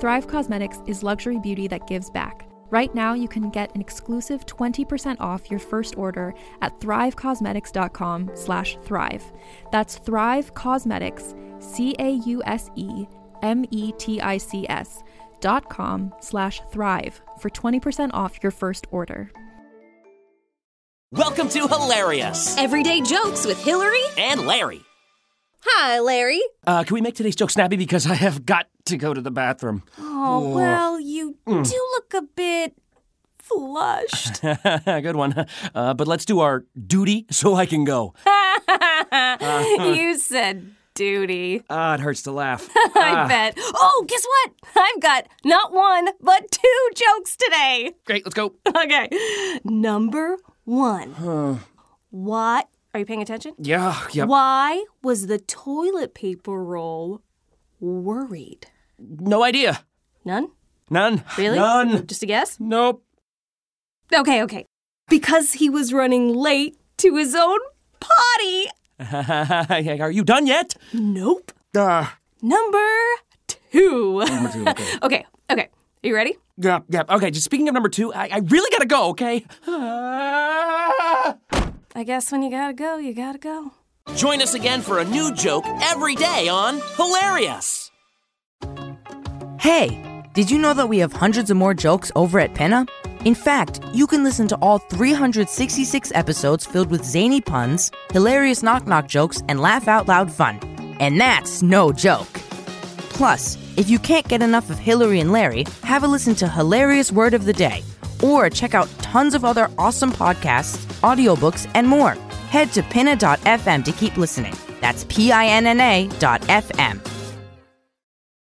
Thrive Causemetics is luxury beauty that gives back. Right now, you can get an exclusive 20% off your first order at thrivecausemetics.com slash thrive. That's Thrive Causemetics, C-A-U-S-E-M-E-T-I-C-S dot com slash thrive for 20% off your first order. Welcome to Hilarious Everyday jokes with Hillary. and Larry. Hi, Larry. Uh, can we make today's joke snappy because I have got to go to the bathroom? Oh, well, you do look a bit flushed. Good one. Uh, but let's do our duty so I can go. you said duty. Ah, it hurts to laugh. I bet. Oh, guess what? I've got not one, but two jokes today. Great, let's go. Okay. Number one. What? Are you paying attention? Yeah, yep. Why was the toilet paper roll worried? No idea. None? None. Really? None. Just a guess? Nope. Okay, okay. Because he was running late to his own potty. Are you done yet? Nope. Uh, Number two. number two, okay. okay, okay. Are you ready? Yeah, yeah. Okay, just speaking of number two, I, I really gotta go, okay? I guess when you gotta go, you gotta go. Join us again for a new joke every day on Hilarious. Hey, did you know that we have hundreds of more jokes over at Pinna? In fact, you can listen to all 366 episodes filled with zany puns, hilarious knock knock jokes, and laugh out loud fun. And that's no joke. Plus, if you can't get enough of Hillary and Larry, have a listen to Hilarious Word of the Day, or check out tons of other awesome podcasts, audiobooks, and more. Head to pinna.fm to keep listening. That's P I N N A dot FM.